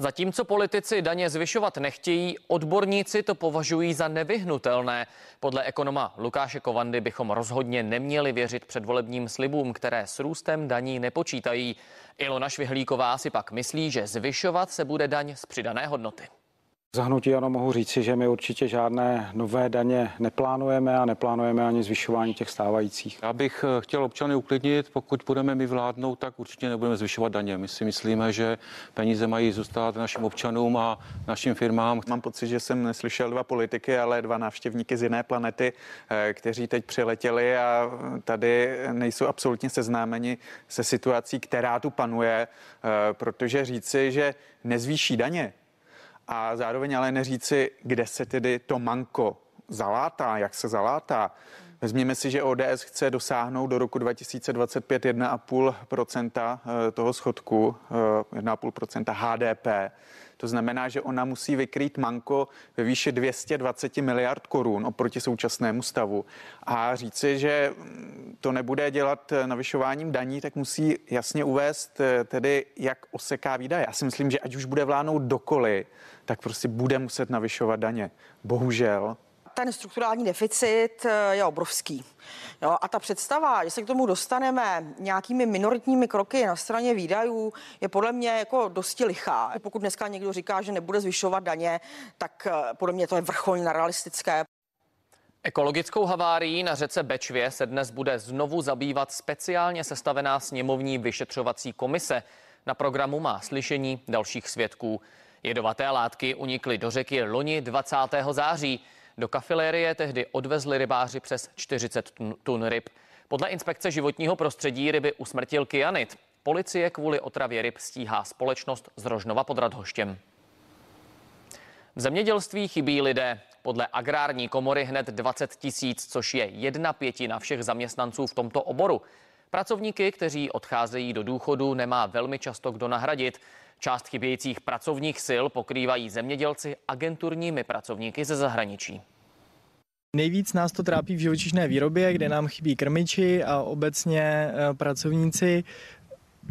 Zatímco politici daně zvyšovat nechtějí, odborníci to považují za nevyhnutelné. Podle ekonoma Lukáše Kovandy bychom rozhodně neměli věřit předvolebním slibům, které s růstem daní nepočítají. Ilona Švihlíková si pak myslí, že zvyšovat se bude daň z přidané hodnoty. Za hnutí ano mohu říci, že my určitě žádné nové daně neplánujeme a neplánujeme ani zvyšování těch stávajících. Já bych eh, chtěl občany uklidnit, pokud budeme my vládnout, tak určitě nebudeme zvyšovat daně. My si myslíme, že peníze mají zůstat našim občanům a našim firmám. Mám pocit, že jsem neslyšel dva politiky, ale dva návštěvníky z jiné planety, eh, kteří teď přiletěli a tady nejsou absolutně seznámeni se situací, která tu panuje, eh, protože říci, že nezvýší daně, a zároveň ale neříci, kde se tedy to manko zalátá, jak se zalátá. Vezměme si, že ODS chce dosáhnout do roku 2025 1,5 eh, toho schodku, 1,5 HDP. To znamená, že ona musí vykrýt manko ve výši 220 miliard korun oproti současnému stavu. A říci, že to nebude dělat navyšováním daní, tak musí jasně uvést eh, tedy, jak oseká výdaje. Já si myslím, že ať už bude vládnout dokoli, tak prostě bude muset navyšovat daně. Bohužel ten strukturální deficit eh, je obrovský. Jo, a ta představa, že se k tomu dostaneme nějakými minoritními kroky na straně výdajů, je podle mě jako dosti lichá. Pokud dneska někdo říká, že nebude zvyšovat daně, tak eh, podle mě to je vrcholně nerealistické. Ekologickou havárií na řece Bečvě se dnes bude znovu zabývat speciálně sestavená sněmovní vyšetřovací komise. Na programu má slyšení dalších svědků. Jedovaté látky unikly do řeky loni 20. září. Do kafilérie tehdy odvezli rybáři přes 40 tun ryb. Podle inspekce životního prostředí ryby usmrtil kyanit. Policie kvůli otravě ryb stíhá společnost z Rožnova pod Radhoštěm. V zemědělství chybí lidé. Podle agrární komory hned 20 tisíc, což je jedna pětina všech zaměstnanců v tomto oboru. Pracovníky, kteří odcházejí do důchodu, nemá velmi často kdo nahradit. Část chybějících pracovních sil pokrývají zemědělci agenturními pracovníky ze zahraničí. Nejvíc nás to trápí v živočišné výrobě, kde nám chybí krmiči a obecně eh, pracovníci,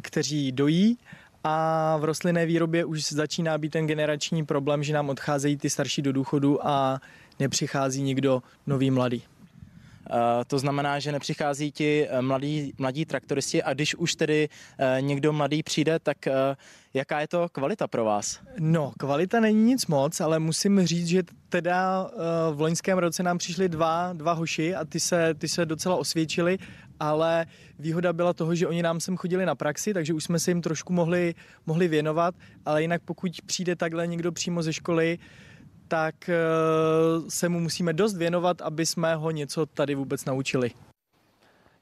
kteří dojí. A v rostlinné výrobě už začíná být ten generační problém, že nám odcházejí ty starší do důchodu a nepřichází nikdo nový mladý. Eh, To znamená, že nepřichází ti eh, mladí, mladí traktoristi a když už tedy eh, někdo mladý přijde, tak jaká je to kvalita pro vás? No, kvalita není nic moc, ale musím říct, že teda v loňském roce nám přišli dva, dva hoši a ty se, ty se docela osvědčili, ale výhoda byla toho, že oni nám sem chodili na praxi, takže už jsme se jim trošku mohli, mohli věnovat, ale jinak pokud přijde takhle někdo přímo ze školy, tak eh, se mu musíme dost věnovat, aby jsme ho něco tady vůbec naučili.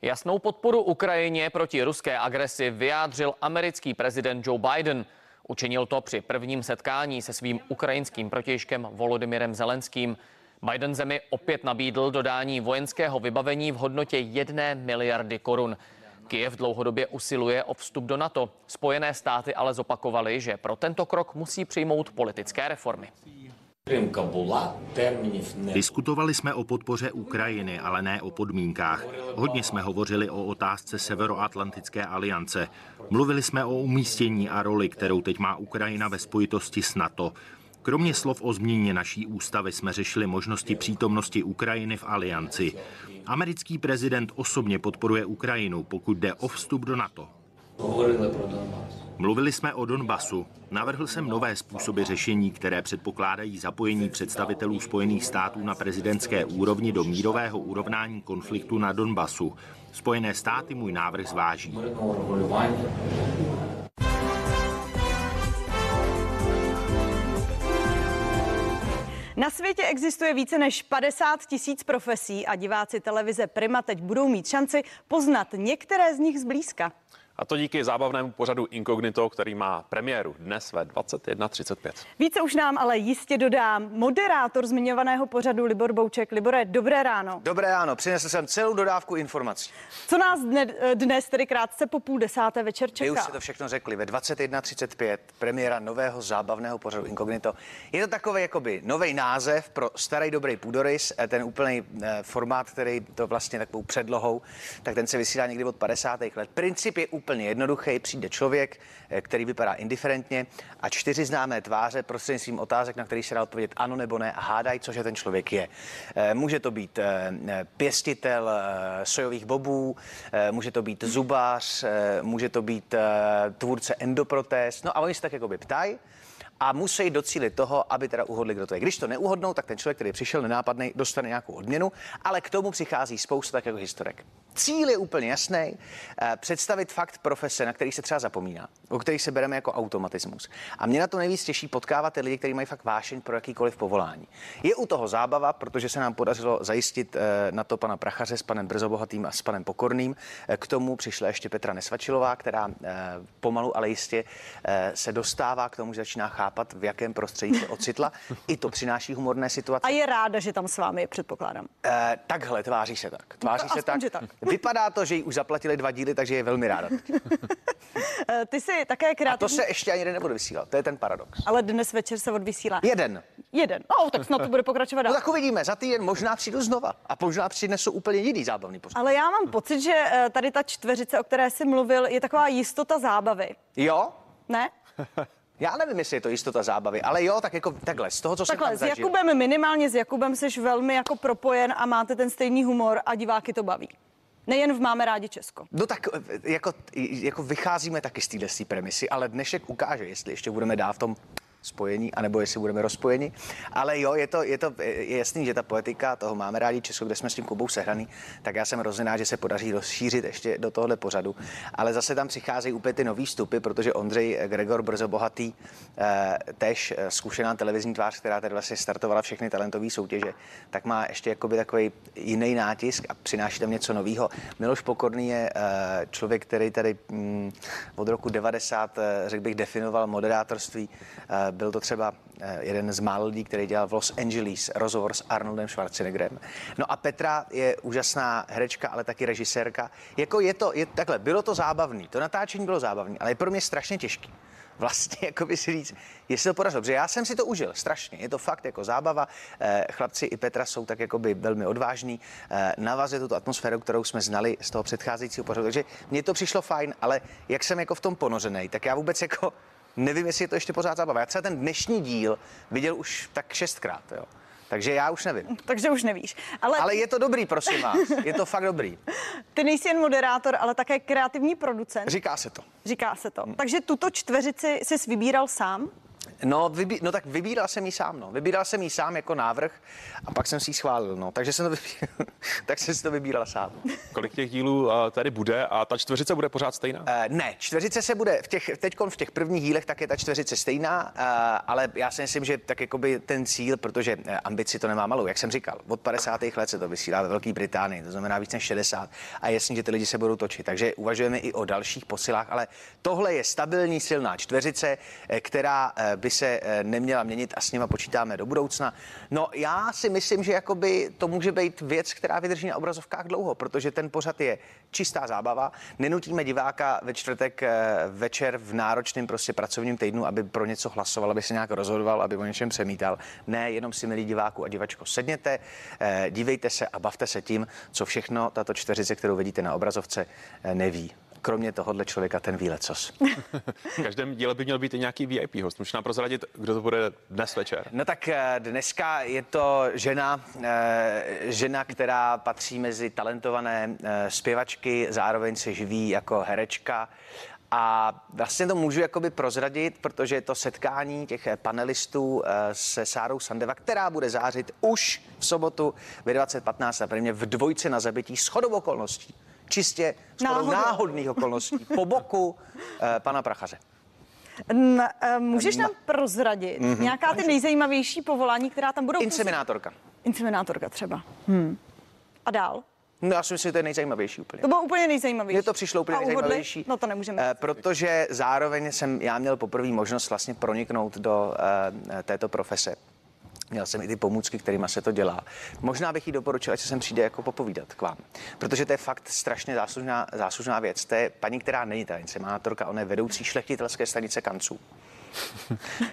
Jasnou podporu Ukrajině proti ruské agresi vyjádřil americký prezident Joe Biden. Učinil to při prvním setkání se svým ukrajinským protějškem Volodymyrem Zelenským. Biden zemi opět nabídl dodání vojenského vybavení v hodnotě jedné miliardy korun. Kyjev dlouhodobě usiluje o vstup do NATO. Spojené státy ale zopakovaly, že pro tento krok musí přijmout politické reformy. Diskutovali jsme o podpoře Ukrajiny, ale ne o podmínkách. Hodně jsme hovořili o otázce Severoatlantické aliance. Mluvili jsme o umístění a roli, kterou teď má Ukrajina ve spojitosti s NATO. Kromě slov o změně naší ústavy jsme řešili možnosti přítomnosti Ukrajiny v alianci. Americký prezident osobně podporuje Ukrajinu, pokud jde o vstup do NATO. Mluvili jsme o Donbasu. Navrhl jsem nové způsoby řešení, které předpokládají zapojení představitelů Spojených států na prezidentské úrovni do mírového urovnání konfliktu na Donbasu. Spojené státy můj návrh zváží. Na světě existuje více než 50 tisíc profesí a diváci televize Prima teď budou mít šanci poznat některé z nich zblízka. A to díky zábavnému pořadu Incognito, který má premiéru dnes ve 21.35. Více už nám ale jistě dodám moderátor zmiňovaného pořadu Libor Bouček. Libore, dobré ráno. Dobré ráno, přinesl jsem celou dodávku informací. Co nás dne, dnes, tedy krátce po půl desáté večer Vy už čeká? Si to všechno řekli. Ve 21.35 premiéra nového zábavného pořadu Incognito. Je to takový jakoby nový název pro starý dobrý půdorys, eh, ten úplný eh, formát, který to vlastně takovou předlohou, tak ten se vysílá někdy od 50. let. Princip je úplně jednoduchý. Přijde člověk, eh, který vypadá indiferentně a čtyři známé tváře prostřednictvím otázek, na který se dá odpovědět ano nebo ne a hádají, cože ten člověk je. Eh, Může to být eh, pěstitel sojových bobů, může to být zubař, eh, může to být tvůrce endoprotéz. No a oni se tak jakoby ptají a musí docílit toho, aby teda uhodli, kdo to je. Když to neuhodnou, tak ten člověk, který přišel nenápadný, dostane nějakou odměnu, ale k tomu přichází spousta tak jako historek. Cíl je úplně jasný, eh, představit fakt profese, na který se třeba zapomíná, o který se bereme jako automatismus. A mě na to nejvíc těší potkávat ty lidi, kteří mají fakt vášeň pro jakýkoliv povolání. Je u toho zábava, protože se nám podařilo zajistit eh, na to pana Prachaře s panem Brzobohatým a s panem Pokorným. Eh, K tomu přišla ještě Petra Nesvačilová, která pomalu, ale jistě se dostává k tomu, že začíná chápat, v jakém prostředí se ocitla. I to přináší humorné situace. A je ráda, že tam s vámi je, předpokládám. Eh, takhle, tváří se tak. Tváří No, se aspoň, tak. tak. Vypadá to, že jí už zaplatili dva díly, takže je velmi ráda. Eh, Ty jsi také A to se ještě ani jeden nebude vysílat. To je ten paradox. ale dnes večer se odvysílá. Jeden. Jeden. No, tak snad to bude pokračovat No dál. tak uvidíme, za týden možná přijdu znova. A možná přinesou úplně jiný zábavný pořad. Ale já mám pocit, že eh, tady ta čtveřice, o které jsi mluvil, je taková jistota zábavy. Jo? Ne? Já nevím, jestli je to jistota zábavy, ale jo, tak jako takhle, z toho, co jsem Takhle, tam s zažil. Jakubem minimálně, s Jakubem jsi velmi jako propojen a máte ten stejný humor a diváky to baví. Nejen v Máme rádi Česko. No tak eh, jako, jako vycházíme taky z téhle premisy, ale dnešek ukáže, jestli ještě budeme dál v tom spojení, anebo jestli budeme rozpojeni. Ale jo, je to, je to je jasný, že ta poetika, toho máme rádi Česko, kde jsme s tím Kubou sehraný, tak já jsem rád, že se podaří rozšířit ještě do tohohle pořadu. Ale zase tam přicházejí úplně ty nový vstupy, protože Ondřej Gregor Brzo Bohatý, eh, tež eh, zkušená televizní tvář, která tady vlastně startovala všechny talentové soutěže, tak má ještě jakoby takový jiný nátisk a přináší tam něco nového. Miloš Pokorný je eh, člověk, který tady mm, od roku 90, eh, řekl bych, definoval moderátorství. Byl to třeba eh, jeden z málo lidí, který dělal v Los Angeles rozhovor s Arnoldem Schwarzeneggerem. No a Petra je úžasná herečka, ale taky režisérka. Jako je to, je, takhle, bylo to zábavný, to natáčení bylo zábavný, ale je pro mě strašně těžký vlastně jako by si říct, jestli to podařilo. Protože já jsem si to užil strašně. Je to fakt jako zábava. Eh, Chlapci i Petra jsou tak jako by velmi odvážní. Eh, Navazuje tuto atmosféru, kterou jsme znali z toho předcházejícího pořadu. Takže mně to přišlo fajn, ale jak jsem jako v tom ponořený, tak já vůbec jako nevím, jestli je to ještě pořád zábava. Já třeba ten dnešní díl viděl už tak šestkrát. Jo. Takže já už nevím. Takže už nevíš. Ale, Ale je to dobrý, prosím vás. Je to fakt dobrý. ty nejsi jen moderátor, ale také kreativní producent. Říká se to. Říká se to. Takže tuto čtveřici jsi vybíral sám? No, vybí, no tak vybíral jsem ji sám, no. Vybíral jsem ji sám jako návrh a pak jsem si ji schválil, no. Takže jsem to, vybíral, tak jsem si to vybíral sám. Kolik těch dílů eh, tady bude a ta čtveřice bude pořád stejná? Uh, ne, čtveřice se bude, v těch, teď v těch prvních dílech tak je ta čtveřice stejná, uh, ale já si myslím, že tak jakoby ten cíl, protože ambici to nemá malou, jak jsem říkal, od 50. let se to vysílá ve Velké Británii, to znamená víc než 60 a je jasný, že ty lidi se budou točit, takže uvažujeme i o dalších posilách, ale tohle je stabilní, silná čtveřice, která by se eh, neměla měnit a s nima počítáme do budoucna. No já si myslím, že jakoby to může být věc, která vydrží na obrazovkách dlouho, protože ten pořad je čistá zábava. Nenutíme diváka ve čtvrtek eh, večer v náročném prostě pracovním týdnu, aby pro něco hlasoval, aby se nějak rozhodoval, aby o něčem přemítal. Ne, jenom si milí diváku a divačko sedněte, eh, dívejte se a bavte se tím, co všechno tato čtveřice, kterou vidíte na obrazovce, neví. Kromě tohohle člověka ten ví lecos. V každém díle by měl být i nějaký VIP host. Můžeš nám prozradit, kdo to bude dnes večer? No tak eh, dneska je to žena, eh, žena, která patří mezi talentované eh, zpěvačky, zároveň se živí jako herečka. A vlastně to můžu jakoby prozradit, protože je to setkání těch panelistů se Sárou Sandeva, která bude zářit už v sobotu ve 2015 na primě v dvojce na zabití s chodou okolností. Čistě Náhodou. náhodných okolností po boku eh, pana Prachaře. N- eh, můžeš nám prozradit Mhm. nějaká ty nejzajímavější povolání, která tam budou? Inseminátorka. Inseminátorka třeba. Hmm. A dál? No, já si myslím, že to je nejzajímavější úplně. To bylo úplně nejzajímavější. Mně to přišlo úplně A nejzajímavější. No to nemůžeme. Eh, Protože zároveň jsem já měl poprvé možnost vlastně proniknout do eh, této profese. Měl jsem i ty pomůcky, kterými se to dělá. Možná bych jí doporučil, ať se sem přijde jako popovídat k vám. Protože to je fakt strašně záslužná, záslužná věc. To je paní, která není ta inseminátorka, ona je vedoucí šlechtitelské stanice kanců.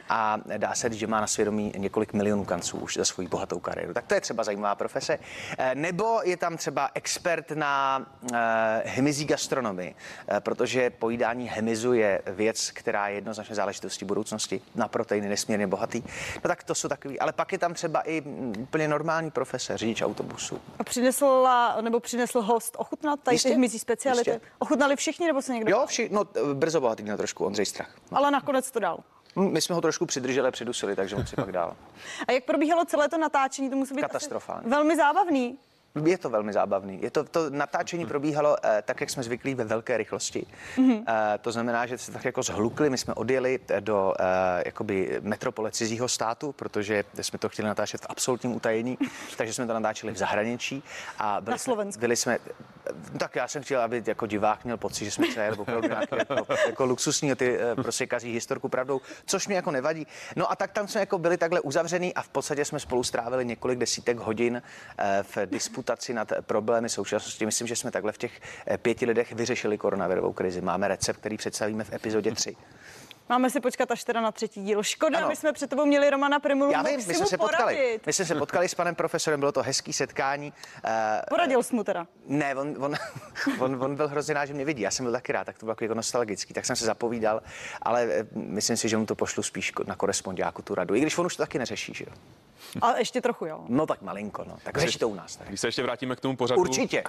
A dá se říct, že má na svědomí několik milionů kanců už za svoji bohatou kariéru. Tak to je třeba zajímavá profese. Eh, Nebo je tam třeba expert na eh, hmyzí gastronomii, eh, protože pojídání hmyzu je věc, která je jednoznačně záležitostí budoucnosti. Na proteiny nesmírně bohatý. No tak to jsou takový. Ale pak je tam třeba i mm, úplně normální profese, řidič autobusu. A přinesla, nebo přinesl host ochutnat tady Jistě, ty hmyzí speciality? jistě. Ochutnali všichni, nebo se někdo? Jo, vši, no brzo bohatý měl trošku Ondřej Strach. Ale nakonec to dal. Hm, My jsme ho trošku přidrželi a přidusili, takže on si pak dál. A jak probíhalo celé to natáčení? To musí být Katastrofální. velmi zábavný. Je to velmi zábavný. Je to, to natáčení probíhalo eh, tak, jak jsme zvyklí ve velké rychlosti. Mhm. Eh, to znamená, že se tak jako zhlukli. My jsme odjeli t- do eh, jakoby metropole cizího státu, protože jsme to chtěli natáčet v absolutním utajení, takže jsme to natáčeli v zahraničí. A byli Na jsme, Slovensku. byli jsme, no tak já jsem chtěl, aby jako divák měl pocit, že jsme jeli opravdu nějaký jako, jako luxusní, ty eh, prostě kazí historku pravdou, což mě jako nevadí. No a tak tam jsme jako byli takhle uzavřený a v podstatě jsme spolu strávili několik desítek hodin eh, v disputaci nad problémy současnosti. Myslím, že jsme takhle v těch eh, pěti lidech vyřešili koronavirovou krizi. Máme recept, který představíme v epizodě 3. Máme si počkat až teda na třetí díl. Škoda, Ano. my jsme před tebou měli Romana Primulu. Já vím, my jsme se potkali. poradit. My jsme se potkali s panem profesorem, bylo to hezký setkání. Eh, Poradil jsi mu teda. Ne, on, on, on, on byl hrozně rád, že mě vidí. Já jsem byl taky rád, tak to bylo jako nostalgický. Tak jsem se zapovídal, ale eh, myslím si, že mu to pošlu spíš na korespondiáku tu radu. I když on už to taky neřeší, že jo? A ještě trochu, jo. No tak malinko, no. Tak řeší to u nás. Tak. Když se ještě vrátíme k tomu pořadu. Určitě.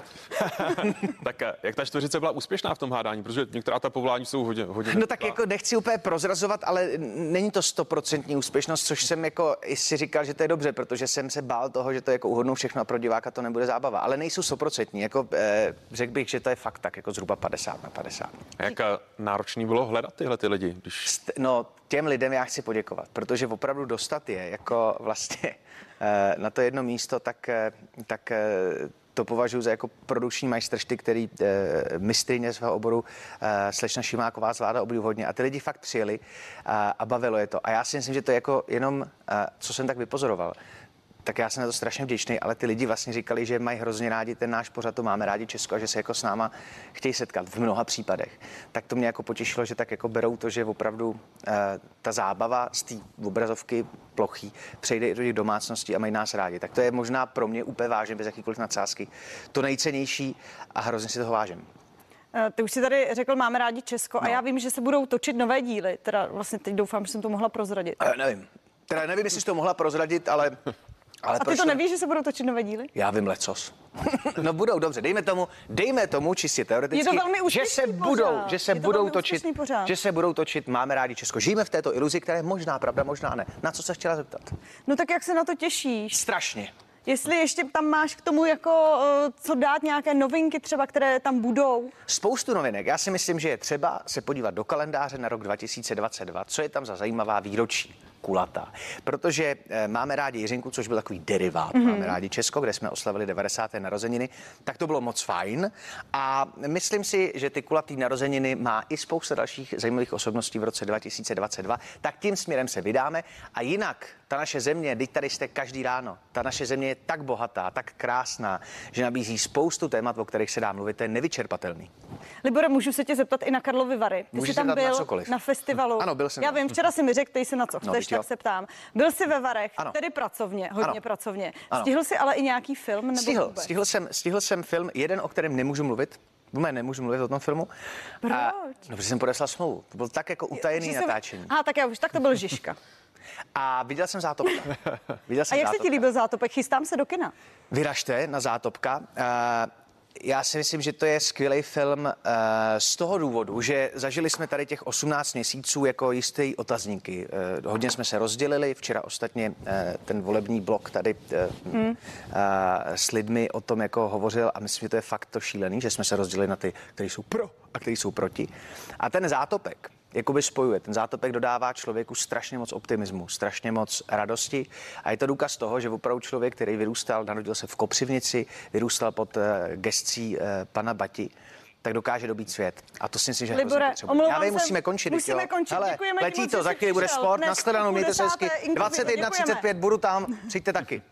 tak eh, jak ta čtveřice byla úspěšná v tom hádání? Protože některá ta povolání jsou hodně, hodně No tak jako nechci úplně prozrazovat, ale není to stoprocentní úspěšnost, což jsem jako i si říkal, že to je dobře, protože jsem se bál toho, že to jako uhodnou všechno a pro diváka to nebude zábava. Ale nejsou stoprocentní. Jako, eh, řekl bych, že to je fakt tak jako zhruba 50 na 50. A jak náročný bylo hledat tyhle ty lidi? Když... St- No, těm lidem já chci poděkovat, protože opravdu dostat je jako vlastně eh, na to jedno místo, tak, eh, tak eh, to považuji za jako produkční majstršty, který eh, mistrině svého oboru eh, slečna Šimáková zvládá obdivuhodně. A ty lidi fakt přijeli a, a bavilo je to. A já si myslím, že to je jako jenom, eh, co jsem tak vypozoroval, tak já jsem na to strašně vděčný, ale ty lidi vlastně říkali, že mají hrozně rádi ten náš pořad, to máme rádi Česko a že se jako s náma chtějí setkat v mnoha případech. Tak to mě jako potěšilo, že tak jako berou to, že opravdu eh, ta zábava z té obrazovky plochý přejde i do těch domácností a mají nás rádi. Tak to je možná pro mě úplně vážně, bez jakýkoliv nadsázky. To nejcennější a hrozně si toho vážím. Eh, Ty už si tady řekl, máme rádi Česko No. a já vím, že se budou točit nové díly. Teda vlastně teď doufám, že jsem to mohla prozradit. Eh, nevím. Teda nevím, jestli jsi to mohla prozradit, ale Ale A ty to nevíš, že se budou točit nové díly? Já vím lecos. no budou, dobře, dejme tomu, dejme tomu čistě teoreticky, Je to velmi že se pořád. budou, že se budou točit, pořád. že se budou točit, máme rádi Česko. Žijeme v této iluzi, která je možná pravda, možná ne. Na co se chtěla zeptat? No tak jak se na to těšíš? Strašně. Jestli ještě tam máš k tomu jako eh, co dát nějaké novinky třeba, které tam budou. Spoustu novinek. Já si myslím, že je třeba se podívat do kalendáře na rok 2022, co je tam za zajímavá výročí kulatá. Protože eh, máme rádi Jiřinku, což byl takový derivát. Mhm. Mm-hmm. Máme rádi Česko, kde jsme oslavili 90. narozeniny. Tak to bylo moc fajn. A myslím si, že ty kulatý narozeniny má i spousta dalších zajímavých osobností v roce 2022. Tak tím směrem se vydáme. A jinak, ta naše země, teď tady jste každý ráno, ta naše země je tak bohatá, tak krásná, že nabízí spoustu témat, o kterých se dá mluvit, to je nevyčerpatelný. Libore, můžu se tě zeptat i na Karlovy Vary. Ty Můžeš jsi tam na byl cokoliv. na festivalu. Ano, byl jsem Já vím, včera si mi řekl, ty se na co No, jo. tak se ptám. Byl jsi ve Varech, Ano. tedy pracovně, hodně Ano. pracovně. Ano. Stihl jsi ale i nějaký film? Nebo Stihl, vůbec? stihl jsem, stihl jsem film, jeden, o kterém nemůžu mluvit. Vůbec nemůžu mluvit o tom filmu. Proč? A, no, protože jsem podeslal smlouvu. To byl tak jako utajený jsem- natáčení. Aha, tak já už, tak to byl Žižka. A viděl jsem zátopka. Viděl A jsem jak se zátopka. ti líbil zátopek? Chystám se do kina. Vyražte na zátopka. Uh, já si myslím, že to je skvělý film uh, z toho důvodu, že zažili jsme tady těch 18 měsíců jako jistý otazníky. Uh, hodně jsme se rozdělili, včera ostatně uh, ten volební blok tady Hmm. s lidmi o tom jako hovořil a myslím, že to je fakt to šílený, že jsme se rozdělili na ty, kteří jsou pro a kteří jsou proti. A ten zátopek, jakoby spojuje. Ten zátopek dodává člověku strašně moc optimismu, strašně moc radosti a je to důkaz toho, že opravdu člověk, který vyrůstal, narodil se v Kopřivnici, vyrůstal pod uh, gescí uh, pana Bati, tak dokáže dobít svět. A to si myslím, že hrozně Libore, omlouvám Já vím, musíme končit. musíme jo. končit. Hele, Děkujeme letí to, za chvíli bude sport, na stranu, mějte se hezky. desáté Inkognito. 21.35, budu tam, přijďte taky.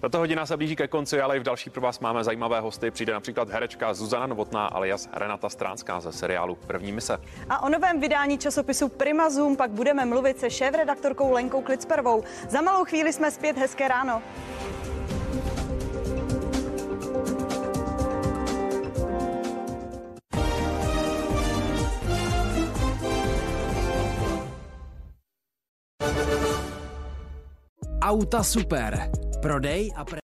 Tato hodina se blíží ke konci, ale i v další pro vás máme zajímavé hosty. Přijde například herečka Zuzana Novotná alias Renata Stránská ze seriálu První mise. A o novém vydání časopisu Prima Zoom pak budeme mluvit se šéf-redaktorkou Lenkou Klicperovou. Za malou chvíli jsme zpět, hezké ráno. Auta Super. Prodej a pre...